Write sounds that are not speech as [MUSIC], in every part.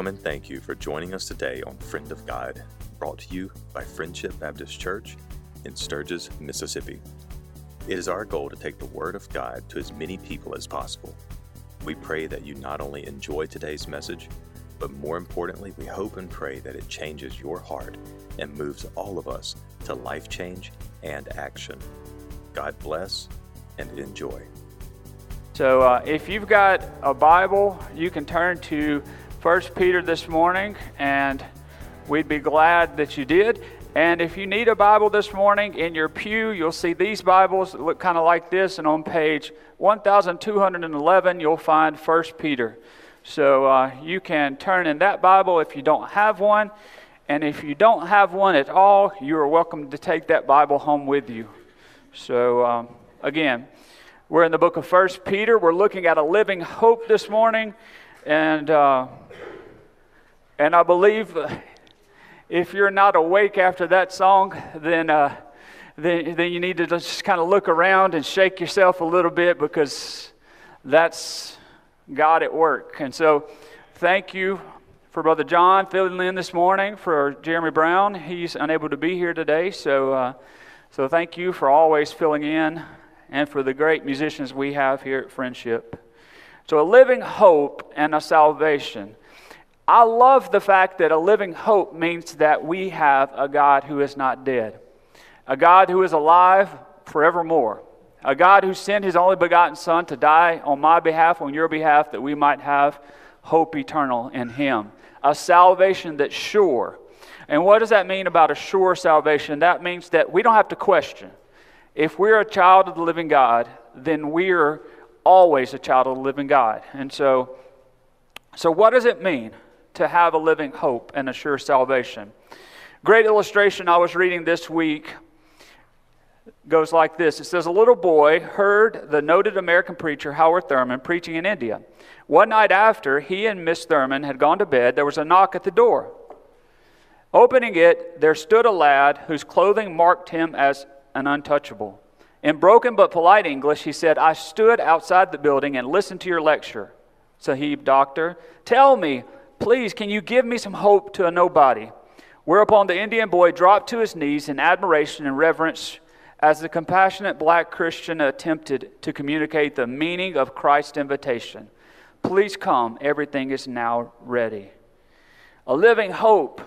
Welcome and thank you for joining us today on Friend of God, brought to you by Friendship Baptist Church in Sturgis, Mississippi. It is our goal to take the Word of God to as many people as possible. We pray that you not only enjoy today's message, but more importantly, we hope and pray that it changes your heart and moves all of us to life change and action. God bless and enjoy. So, uh, if you've got a Bible, you can turn to 1 Peter this morning, and we'd be glad that you did. And if you need a Bible this morning in your pew, you'll see these Bibles that look kind of like this, and on page 1211, you'll find First Peter. So uh, you can turn in that Bible if you don't have one. And if you don't have one at all, you are welcome to take that Bible home with you. So, um, again, we're in the book of First Peter. We're looking at a living hope this morning. And. Uh, and I believe if you're not awake after that song, then, uh, then, then you need to just kind of look around and shake yourself a little bit because that's God at work. And so, thank you for Brother John filling in this morning for Jeremy Brown. He's unable to be here today, so uh, so thank you for always filling in and for the great musicians we have here at Friendship. So, a living hope and a salvation. I love the fact that a living hope means that we have a God who is not dead, a God who is alive forevermore, a God who sent his only begotten Son to die on my behalf, on your behalf, that we might have hope eternal in him, a salvation that's sure. And what does that mean about a sure salvation? That means that we don't have to question. If we're a child of the living God, then we're always a child of the living God. And so, so what does it mean? to have a living hope and a sure salvation. Great illustration I was reading this week goes like this It says, A little boy heard the noted American preacher Howard Thurman preaching in India. One night after he and Miss Thurman had gone to bed, there was a knock at the door. Opening it, there stood a lad whose clothing marked him as an untouchable. In broken but polite English, he said, I stood outside the building and listened to your lecture. Sahib, doctor, tell me, Please, can you give me some hope to a nobody? Whereupon the Indian boy dropped to his knees in admiration and reverence as the compassionate black Christian attempted to communicate the meaning of Christ's invitation. Please come, everything is now ready. A living hope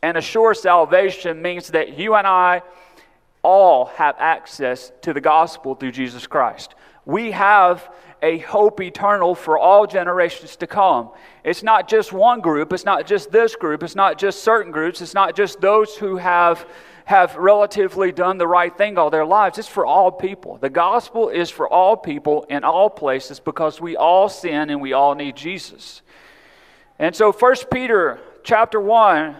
and a sure salvation means that you and I all have access to the gospel through Jesus Christ. We have a hope eternal for all generations to come. It's not just one group, it's not just this group, it's not just certain groups, it's not just those who have have relatively done the right thing all their lives. It's for all people. The gospel is for all people in all places because we all sin and we all need Jesus. And so 1 Peter chapter 1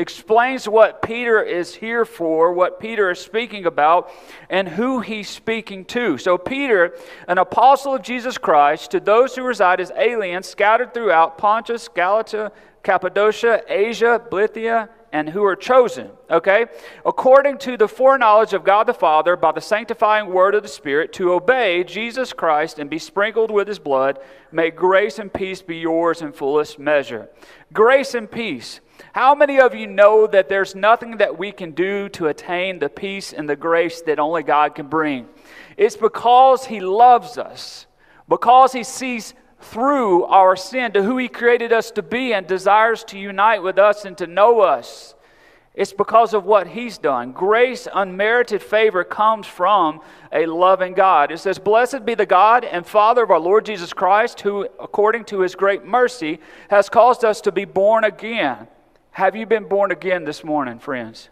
explains what Peter is here for, what Peter is speaking about, and who he's speaking to. So, Peter, an apostle of Jesus Christ, to those who reside as aliens scattered throughout Pontus, Galatia, Cappadocia, Asia, Bithynia, and who are chosen, okay? According to the foreknowledge of God the Father by the sanctifying word of the Spirit, to obey Jesus Christ and be sprinkled with his blood, may grace and peace be yours in fullest measure. Grace and peace. How many of you know that there's nothing that we can do to attain the peace and the grace that only God can bring? It's because He loves us, because He sees through our sin to who He created us to be and desires to unite with us and to know us. It's because of what He's done. Grace, unmerited favor comes from a loving God. It says, Blessed be the God and Father of our Lord Jesus Christ, who, according to His great mercy, has caused us to be born again have you been born again this morning, friends?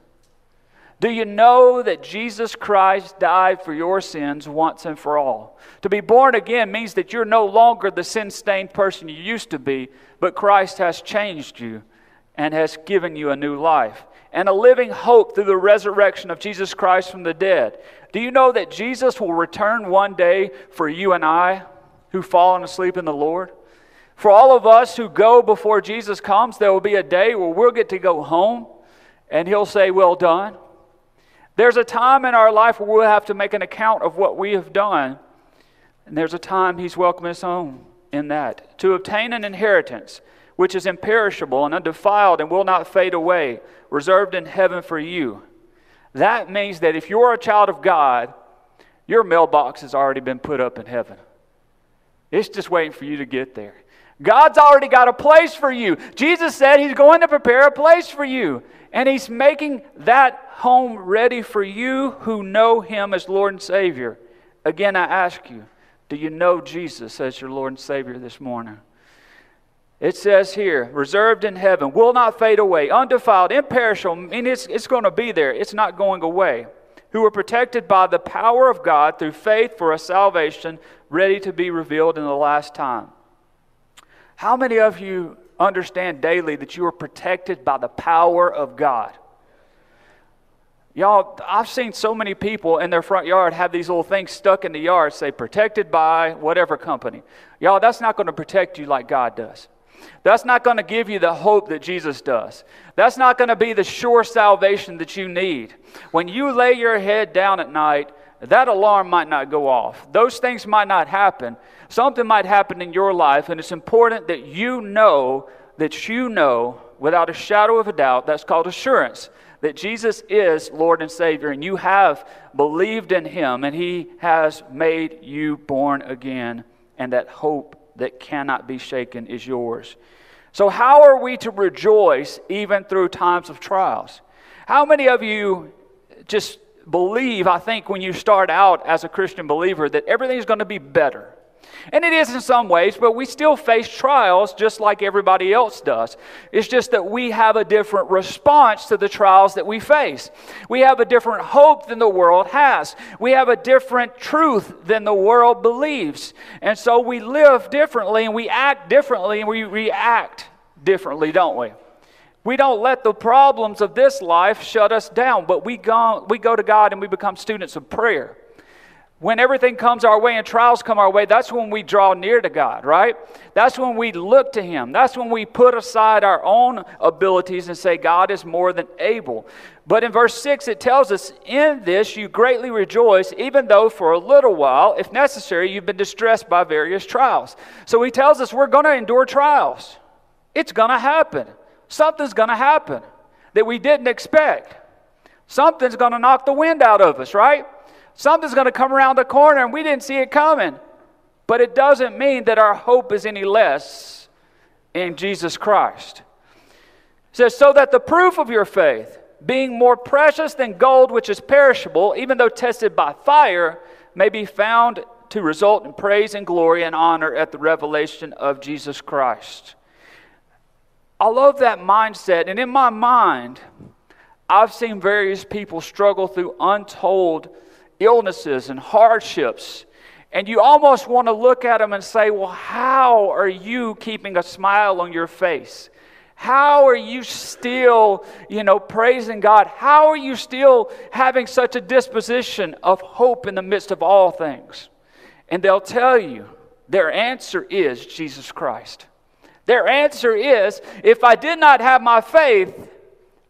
Do you know that Jesus Christ died for your sins once and for all? To be born again means that you're no longer the sin stained person you used to be, but Christ has changed you and has given you a new life and a living hope through the resurrection of Jesus Christ from the dead. Do you know that Jesus will return one day for you and I who've fallen asleep in the Lord? For all of us who go before Jesus comes, there will be a day where we'll get to go home and he'll say, Well done. There's a time in our life where we'll have to make an account of what we have done. And there's a time he's welcoming us home in that. To obtain an inheritance, which is imperishable and undefiled and will not fade away, reserved in heaven for you. That means that if you're a child of God, your mailbox has already been put up in heaven. It's just waiting for you to get there. God's already got a place for you. Jesus said He's going to prepare a place for you. And He's making that home ready for you who know Him as Lord and Savior. Again, I ask you, do you know Jesus as your Lord and Savior this morning? It says here, reserved in heaven, will not fade away, undefiled, imperishable. I mean, it's, it's going to be there, it's not going away. Who are protected by the power of God through faith for a salvation ready to be revealed in the last time. How many of you understand daily that you are protected by the power of God? Y'all, I've seen so many people in their front yard have these little things stuck in the yard, say protected by whatever company. Y'all, that's not going to protect you like God does. That's not going to give you the hope that Jesus does. That's not going to be the sure salvation that you need. When you lay your head down at night, that alarm might not go off. Those things might not happen. Something might happen in your life, and it's important that you know that you know without a shadow of a doubt. That's called assurance that Jesus is Lord and Savior, and you have believed in Him, and He has made you born again, and that hope that cannot be shaken is yours. So, how are we to rejoice even through times of trials? How many of you just believe, I think, when you start out as a Christian believer, that everything's going to be better? And it is in some ways, but we still face trials just like everybody else does. It's just that we have a different response to the trials that we face. We have a different hope than the world has. We have a different truth than the world believes. And so we live differently and we act differently and we react differently, don't we? We don't let the problems of this life shut us down, but we go, we go to God and we become students of prayer. When everything comes our way and trials come our way, that's when we draw near to God, right? That's when we look to Him. That's when we put aside our own abilities and say, God is more than able. But in verse 6, it tells us, In this you greatly rejoice, even though for a little while, if necessary, you've been distressed by various trials. So He tells us we're going to endure trials. It's going to happen. Something's going to happen that we didn't expect. Something's going to knock the wind out of us, right? Something's going to come around the corner and we didn't see it coming. But it doesn't mean that our hope is any less in Jesus Christ. It says, So that the proof of your faith, being more precious than gold which is perishable, even though tested by fire, may be found to result in praise and glory and honor at the revelation of Jesus Christ. I love that mindset. And in my mind, I've seen various people struggle through untold illnesses and hardships. And you almost want to look at them and say, Well, how are you keeping a smile on your face? How are you still, you know, praising God? How are you still having such a disposition of hope in the midst of all things? And they'll tell you their answer is Jesus Christ. Their answer is if I did not have my faith,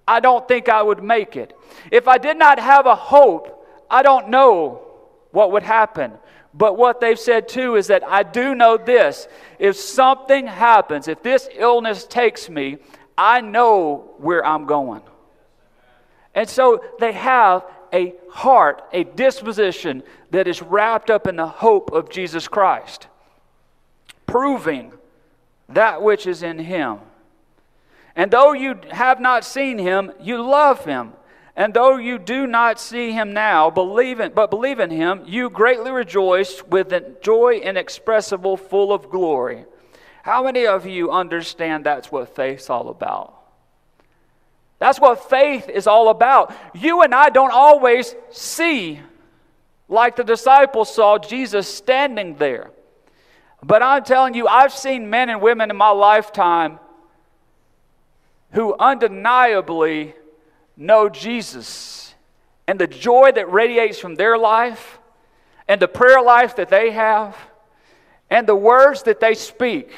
I don't think I would make it. If I did not have a hope, I don't know what would happen. But what they've said too is that I do know this. If something happens, if this illness takes me, I know where I'm going. And so they have a heart, a disposition that is wrapped up in the hope of Jesus Christ, proving that which is in Him. And though you have not seen Him, you love Him. And though you do not see him now, believe in, but believe in him, you greatly rejoice with joy inexpressible, full of glory. How many of you understand that's what faith's all about? That's what faith is all about. You and I don't always see, like the disciples saw Jesus standing there. But I'm telling you, I've seen men and women in my lifetime who undeniably know Jesus and the joy that radiates from their life and the prayer life that they have and the words that they speak,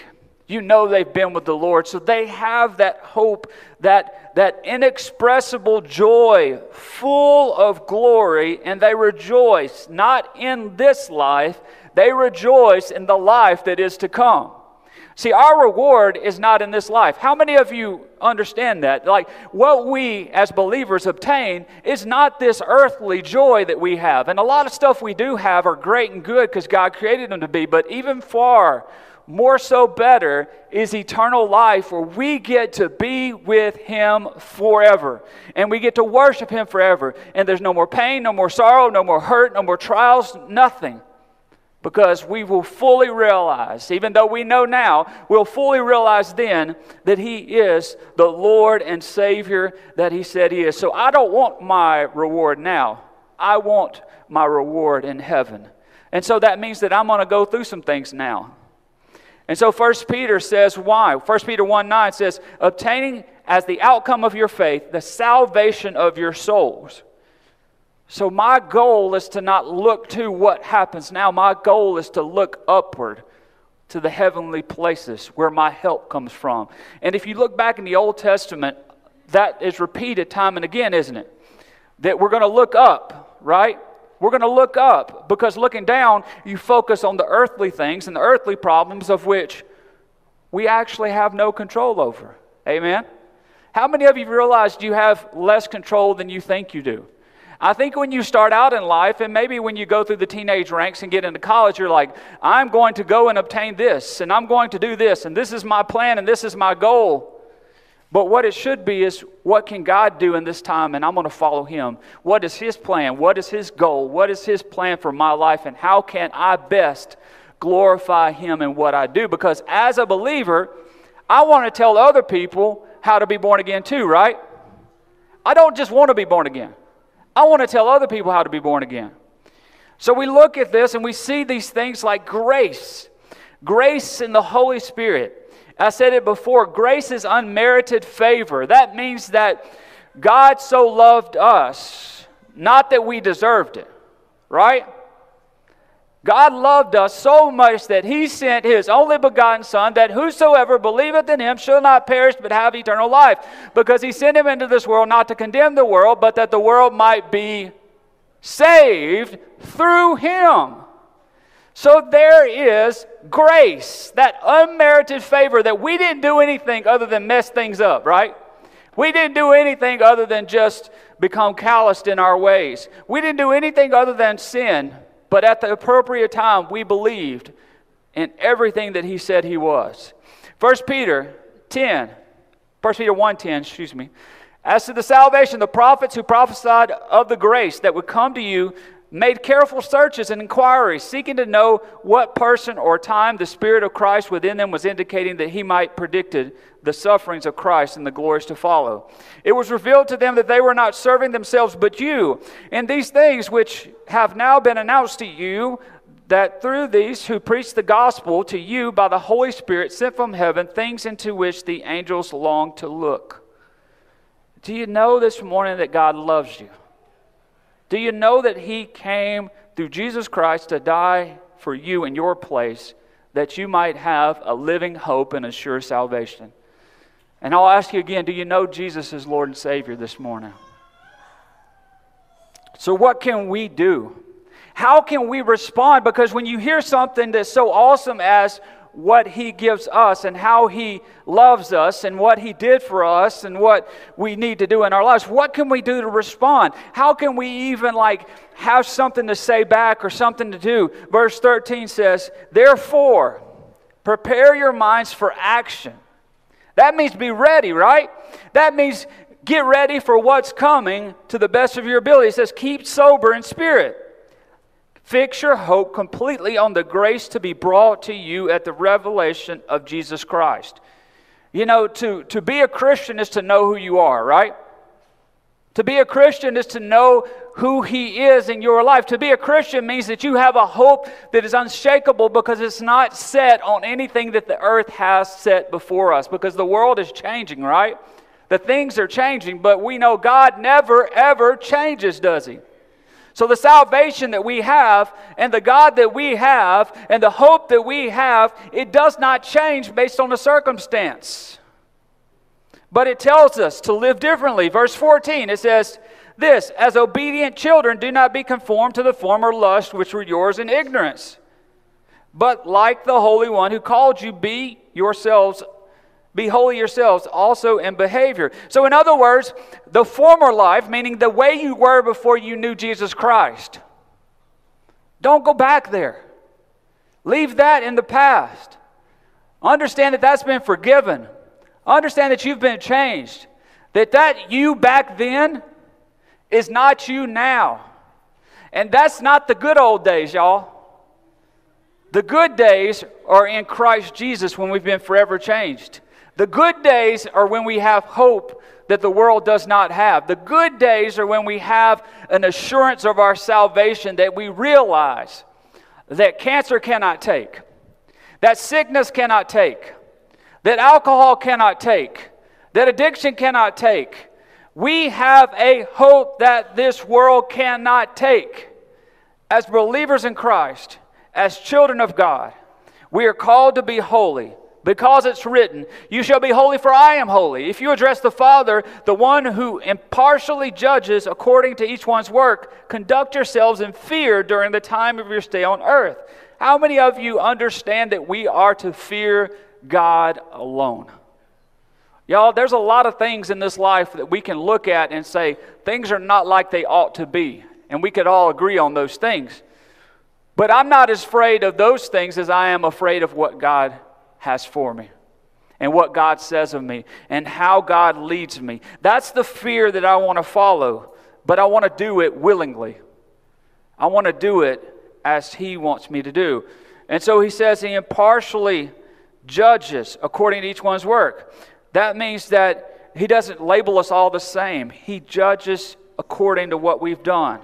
you know they've been with the Lord. So they have that hope, that, that inexpressible joy, full of glory, and they rejoice not in this life, they rejoice in the life that is to come. See, our reward is not in this life. How many of you understand that? Like, what we as believers obtain is not this earthly joy that we have. And a lot of stuff we do have are great and good because God created them to be, but even far more so better is eternal life where we get to be with him forever and we get to worship him forever and there's no more pain no more sorrow no more hurt no more trials nothing because we will fully realize, even though we know now, we'll fully realize then that He is the Lord and Savior that He said He is. So I don't want my reward now. I want my reward in heaven. And so that means that I'm going to go through some things now. And so 1 Peter says, why? 1 Peter 1 9 says, obtaining as the outcome of your faith the salvation of your souls. So, my goal is to not look to what happens now. My goal is to look upward to the heavenly places where my help comes from. And if you look back in the Old Testament, that is repeated time and again, isn't it? That we're going to look up, right? We're going to look up because looking down, you focus on the earthly things and the earthly problems of which we actually have no control over. Amen? How many of you realized you have less control than you think you do? I think when you start out in life, and maybe when you go through the teenage ranks and get into college, you're like, I'm going to go and obtain this, and I'm going to do this, and this is my plan, and this is my goal. But what it should be is, what can God do in this time? And I'm going to follow Him. What is His plan? What is His goal? What is His plan for my life? And how can I best glorify Him in what I do? Because as a believer, I want to tell other people how to be born again too, right? I don't just want to be born again. I want to tell other people how to be born again. So we look at this and we see these things like grace, grace in the Holy Spirit. I said it before grace is unmerited favor. That means that God so loved us, not that we deserved it, right? God loved us so much that he sent his only begotten Son, that whosoever believeth in him shall not perish but have eternal life. Because he sent him into this world not to condemn the world, but that the world might be saved through him. So there is grace, that unmerited favor that we didn't do anything other than mess things up, right? We didn't do anything other than just become calloused in our ways. We didn't do anything other than sin. But at the appropriate time, we believed in everything that he said he was. 1 Peter 10, 1 Peter 1:10, excuse me. As to the salvation, the prophets who prophesied of the grace that would come to you made careful searches and inquiries, seeking to know what person or time the Spirit of Christ within them was indicating that he might predicted the sufferings of Christ and the glories to follow. It was revealed to them that they were not serving themselves but you, and these things which have now been announced to you, that through these who preach the gospel to you by the Holy Spirit sent from heaven, things into which the angels long to look. Do you know this morning that God loves you? Do you know that He came through Jesus Christ to die for you in your place that you might have a living hope and a sure salvation? And I'll ask you again do you know Jesus is Lord and Savior this morning? So, what can we do? How can we respond? Because when you hear something that's so awesome as what he gives us and how he loves us and what he did for us and what we need to do in our lives what can we do to respond how can we even like have something to say back or something to do verse 13 says therefore prepare your minds for action that means be ready right that means get ready for what's coming to the best of your ability it says keep sober in spirit Fix your hope completely on the grace to be brought to you at the revelation of Jesus Christ. You know, to, to be a Christian is to know who you are, right? To be a Christian is to know who He is in your life. To be a Christian means that you have a hope that is unshakable because it's not set on anything that the earth has set before us because the world is changing, right? The things are changing, but we know God never, ever changes, does He? So, the salvation that we have, and the God that we have, and the hope that we have, it does not change based on the circumstance. But it tells us to live differently. Verse 14, it says, This, as obedient children, do not be conformed to the former lust which were yours in ignorance. But like the Holy One who called you, be yourselves be holy yourselves also in behavior. So, in other words, the former life, meaning the way you were before you knew Jesus Christ, don't go back there. Leave that in the past. Understand that that's been forgiven. Understand that you've been changed. That that you back then is not you now. And that's not the good old days, y'all. The good days are in Christ Jesus when we've been forever changed. The good days are when we have hope that the world does not have. The good days are when we have an assurance of our salvation that we realize that cancer cannot take, that sickness cannot take, that alcohol cannot take, that addiction cannot take. We have a hope that this world cannot take. As believers in Christ, as children of God, we are called to be holy because it's written, You shall be holy, for I am holy. If you address the Father, the one who impartially judges according to each one's work, conduct yourselves in fear during the time of your stay on earth. How many of you understand that we are to fear God alone? Y'all, there's a lot of things in this life that we can look at and say, things are not like they ought to be. And we could all agree on those things. But I'm not as afraid of those things as I am afraid of what God has for me and what God says of me and how God leads me. That's the fear that I want to follow, but I want to do it willingly. I want to do it as He wants me to do. And so He says He impartially judges according to each one's work. That means that He doesn't label us all the same, He judges according to what we've done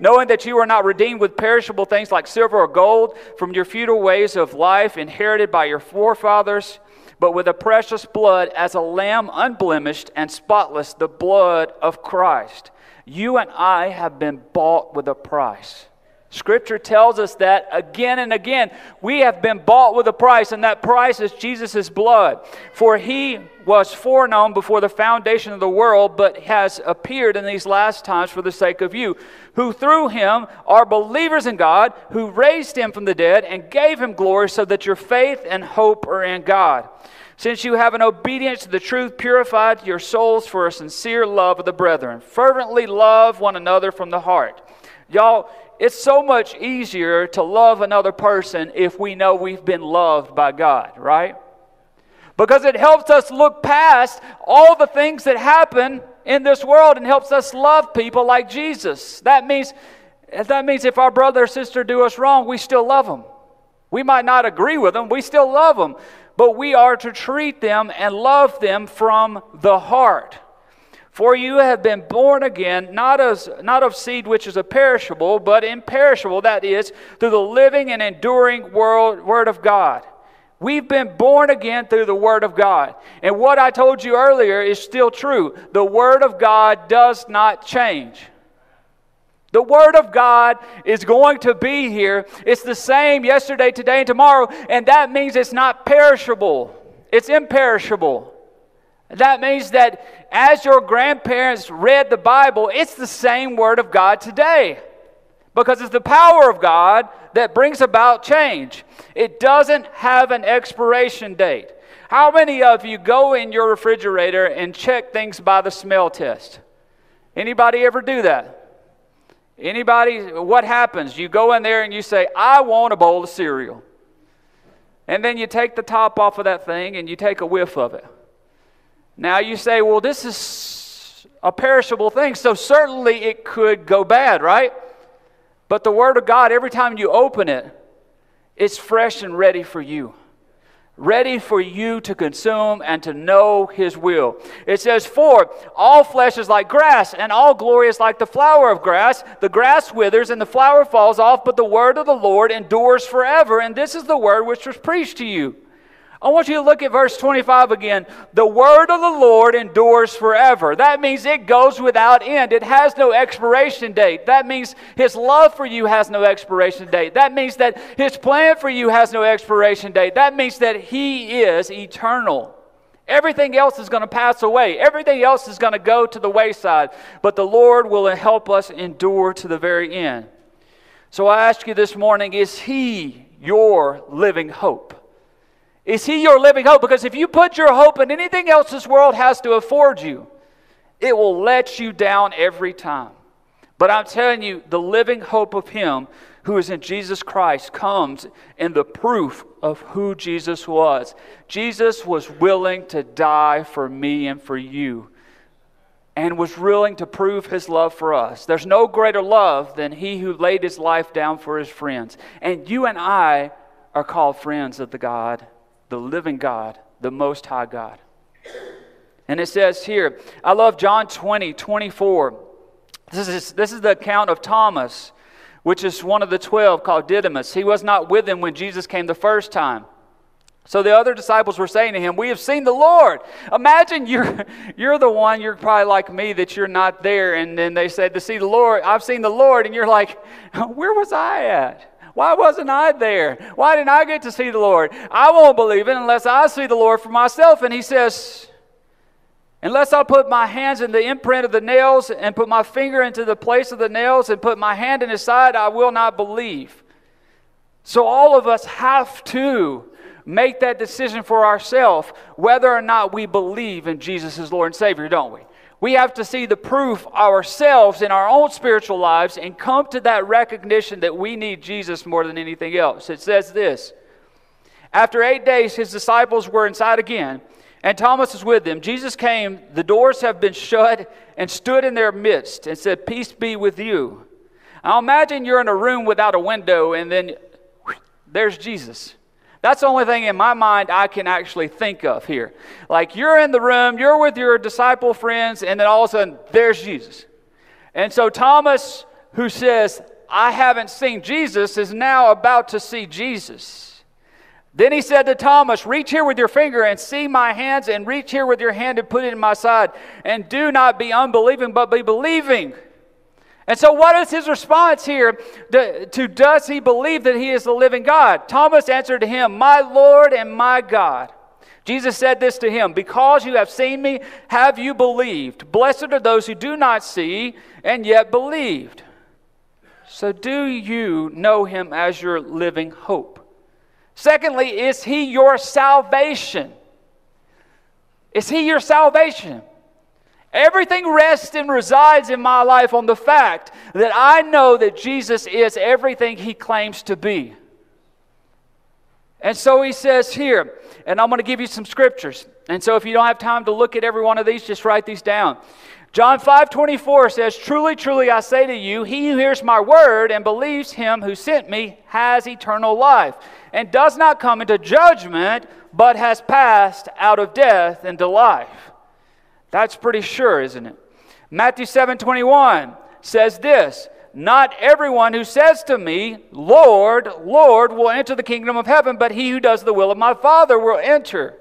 knowing that you are not redeemed with perishable things like silver or gold from your futile ways of life inherited by your forefathers, but with a precious blood as a lamb unblemished and spotless, the blood of Christ. You and I have been bought with a price. Scripture tells us that again and again. We have been bought with a price, and that price is Jesus' blood. For he was foreknown before the foundation of the world, but has appeared in these last times for the sake of you, who through him are believers in God, who raised him from the dead and gave him glory, so that your faith and hope are in God. Since you have an obedience to the truth, purified your souls for a sincere love of the brethren. Fervently love one another from the heart. Y'all, it's so much easier to love another person if we know we've been loved by God, right? Because it helps us look past all the things that happen in this world and helps us love people like Jesus. That means that means if our brother or sister do us wrong, we still love them. We might not agree with them, we still love them, but we are to treat them and love them from the heart. For you have been born again, not, as, not of seed which is a perishable, but imperishable, that is, through the living and enduring world, Word of God. We've been born again through the Word of God. And what I told you earlier is still true. The Word of God does not change. The Word of God is going to be here. It's the same yesterday, today, and tomorrow, and that means it's not perishable, it's imperishable. That means that as your grandparents read the Bible, it's the same Word of God today. Because it's the power of God that brings about change. It doesn't have an expiration date. How many of you go in your refrigerator and check things by the smell test? Anybody ever do that? Anybody, what happens? You go in there and you say, I want a bowl of cereal. And then you take the top off of that thing and you take a whiff of it. Now you say, well, this is a perishable thing, so certainly it could go bad, right? But the Word of God, every time you open it, it's fresh and ready for you. Ready for you to consume and to know His will. It says, For all flesh is like grass, and all glory is like the flower of grass. The grass withers and the flower falls off, but the word of the Lord endures forever. And this is the word which was preached to you. I want you to look at verse 25 again. The word of the Lord endures forever. That means it goes without end. It has no expiration date. That means his love for you has no expiration date. That means that his plan for you has no expiration date. That means that he is eternal. Everything else is going to pass away. Everything else is going to go to the wayside. But the Lord will help us endure to the very end. So I ask you this morning is he your living hope? Is He your living hope? Because if you put your hope in anything else this world has to afford you, it will let you down every time. But I'm telling you, the living hope of Him who is in Jesus Christ comes in the proof of who Jesus was. Jesus was willing to die for me and for you and was willing to prove his love for us. There's no greater love than he who laid his life down for his friends. And you and I are called friends of the God, the living God, the Most High God. And it says here, I love John 20, 24. This is, this is the account of Thomas, which is one of the twelve called Didymus. He was not with him when Jesus came the first time. So the other disciples were saying to him, We have seen the Lord. Imagine [LAUGHS] you're, you're the one, you're probably like me, that you're not there. And then they said, To see the Lord, I've seen the Lord. And you're like, [LAUGHS] Where was I at? Why wasn't I there? Why didn't I get to see the Lord? I won't believe it unless I see the Lord for myself. And he says, Unless I put my hands in the imprint of the nails and put my finger into the place of the nails and put my hand in his side, I will not believe. So all of us have to make that decision for ourselves whether or not we believe in Jesus as Lord and Savior, don't we? We have to see the proof ourselves in our own spiritual lives and come to that recognition that we need Jesus more than anything else. It says this After eight days, his disciples were inside again, and Thomas was with them. Jesus came, the doors have been shut, and stood in their midst and said, Peace be with you. Now imagine you're in a room without a window, and then there's Jesus. That's the only thing in my mind I can actually think of here. Like you're in the room, you're with your disciple friends, and then all of a sudden, there's Jesus. And so Thomas, who says, I haven't seen Jesus, is now about to see Jesus. Then he said to Thomas, Reach here with your finger and see my hands, and reach here with your hand and put it in my side. And do not be unbelieving, but be believing. And so, what is his response here to, does he believe that he is the living God? Thomas answered to him, My Lord and my God. Jesus said this to him Because you have seen me, have you believed? Blessed are those who do not see and yet believed. So, do you know him as your living hope? Secondly, is he your salvation? Is he your salvation? Everything rests and resides in my life on the fact that I know that Jesus is everything he claims to be. And so he says here, and I'm going to give you some scriptures. And so if you don't have time to look at every one of these, just write these down. John 5 24 says, Truly, truly, I say to you, he who hears my word and believes him who sent me has eternal life, and does not come into judgment, but has passed out of death into life. That's pretty sure, isn't it? Matthew 7 21 says this Not everyone who says to me, Lord, Lord, will enter the kingdom of heaven, but he who does the will of my Father will enter.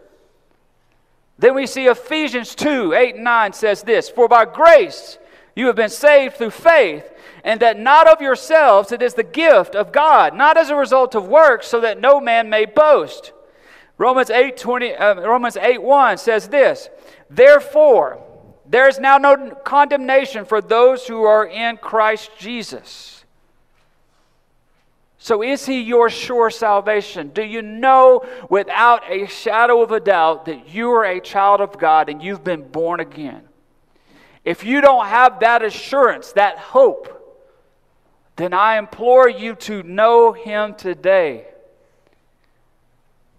Then we see Ephesians 2 8 and 9 says this For by grace you have been saved through faith, and that not of yourselves, it is the gift of God, not as a result of works, so that no man may boast. Romans 8, 20, uh, Romans 8 1 says this Therefore, there is now no condemnation for those who are in Christ Jesus. So, is He your sure salvation? Do you know without a shadow of a doubt that you are a child of God and you've been born again? If you don't have that assurance, that hope, then I implore you to know Him today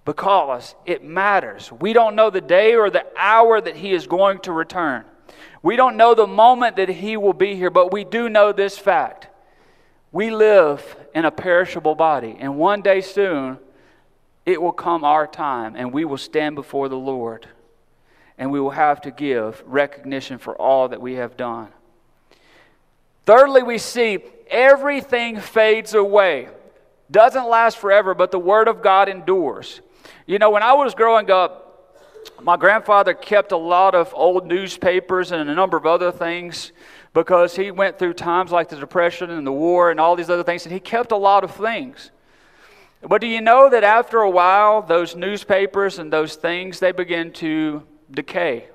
because it matters. We don't know the day or the hour that He is going to return. We don't know the moment that He will be here, but we do know this fact. We live in a perishable body, and one day soon it will come our time, and we will stand before the Lord, and we will have to give recognition for all that we have done. Thirdly, we see everything fades away. Doesn't last forever, but the Word of God endures. You know, when I was growing up, my grandfather kept a lot of old newspapers and a number of other things because he went through times like the Depression and the war and all these other things, and he kept a lot of things. But do you know that after a while, those newspapers and those things, they begin to decay?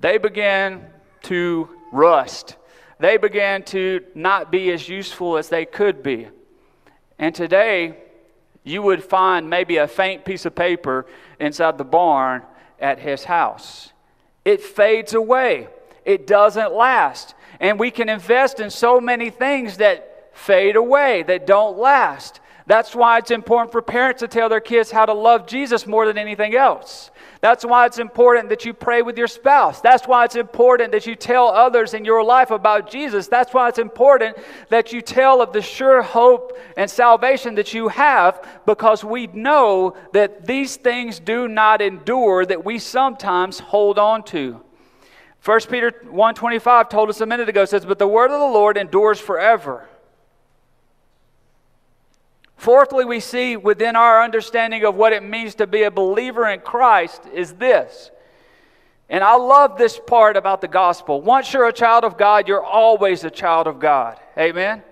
They begin to rust. They began to not be as useful as they could be. And today, you would find maybe a faint piece of paper inside the barn at his house. It fades away, it doesn't last. And we can invest in so many things that fade away, that don't last. That's why it's important for parents to tell their kids how to love Jesus more than anything else. That's why it's important that you pray with your spouse. That's why it's important that you tell others in your life about Jesus. That's why it's important that you tell of the sure hope and salvation that you have because we know that these things do not endure that we sometimes hold on to. 1 Peter 1:25 told us a minute ago says but the word of the Lord endures forever. Fourthly, we see within our understanding of what it means to be a believer in Christ is this. And I love this part about the gospel. Once you're a child of God, you're always a child of God. Amen.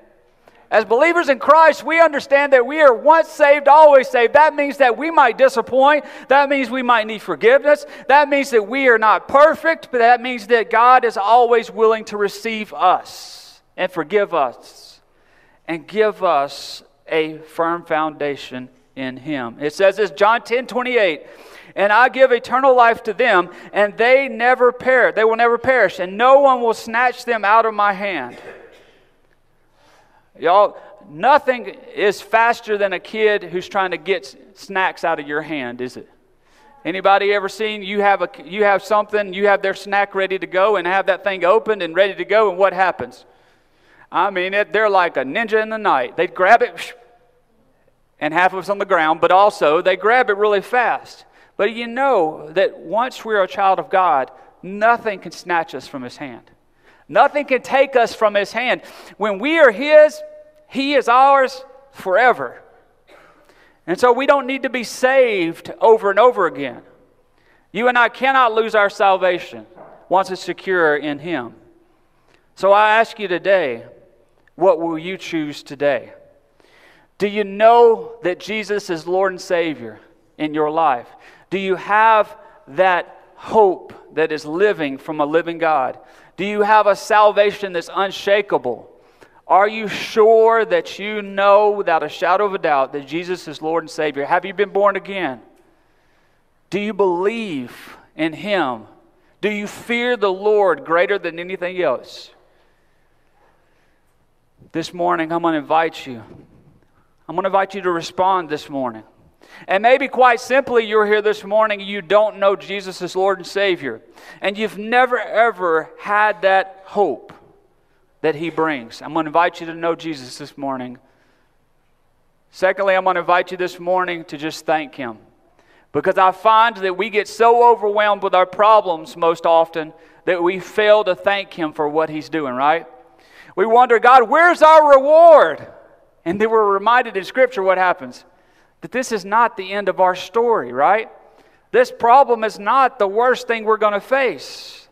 As believers in Christ, we understand that we are once saved, always saved. That means that we might disappoint. That means we might need forgiveness. That means that we are not perfect, but that means that God is always willing to receive us and forgive us and give us a firm foundation in him. It says this, John 10 28. And I give eternal life to them, and they never perish. They will never perish, and no one will snatch them out of my hand. Y'all, nothing is faster than a kid who's trying to get snacks out of your hand, is it? Anybody ever seen you have a you have something, you have their snack ready to go and have that thing opened and ready to go and what happens? I mean, it, they're like a ninja in the night. They grab it, and half of it's on the ground, but also they grab it really fast. But you know that once we're a child of God, nothing can snatch us from His hand. Nothing can take us from His hand. When we are His, He is ours forever. And so we don't need to be saved over and over again. You and I cannot lose our salvation once it's secure in Him. So I ask you today what will you choose today? Do you know that Jesus is Lord and Savior in your life? Do you have that hope that is living from a living God? Do you have a salvation that's unshakable? Are you sure that you know without a shadow of a doubt that Jesus is Lord and Savior? Have you been born again? Do you believe in Him? Do you fear the Lord greater than anything else? This morning, I'm going to invite you. I'm going to invite you to respond this morning. And maybe quite simply, you're here this morning you don't know Jesus as Lord and Savior. And you've never, ever had that hope that He brings. I'm going to invite you to know Jesus this morning. Secondly, I'm going to invite you this morning to just thank Him. Because I find that we get so overwhelmed with our problems most often that we fail to thank Him for what He's doing, right? We wonder, God, where's our reward? And then we're reminded in Scripture what happens that this is not the end of our story, right? This problem is not the worst thing we're going to face.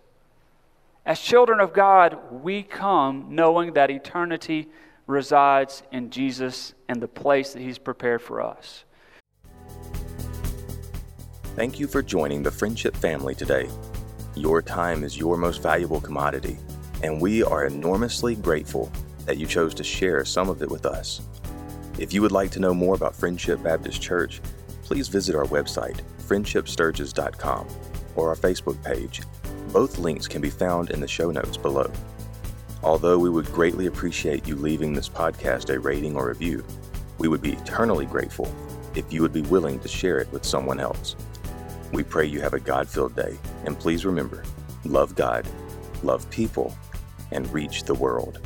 As children of God, we come knowing that eternity resides in Jesus and the place that He's prepared for us. Thank you for joining the Friendship family today. Your time is your most valuable commodity and we are enormously grateful that you chose to share some of it with us. If you would like to know more about Friendship Baptist Church, please visit our website, friendshipsturgis.com, or our Facebook page. Both links can be found in the show notes below. Although we would greatly appreciate you leaving this podcast a rating or review, we would be eternally grateful if you would be willing to share it with someone else. We pray you have a God filled day, and please remember love God, love people, and reach the world.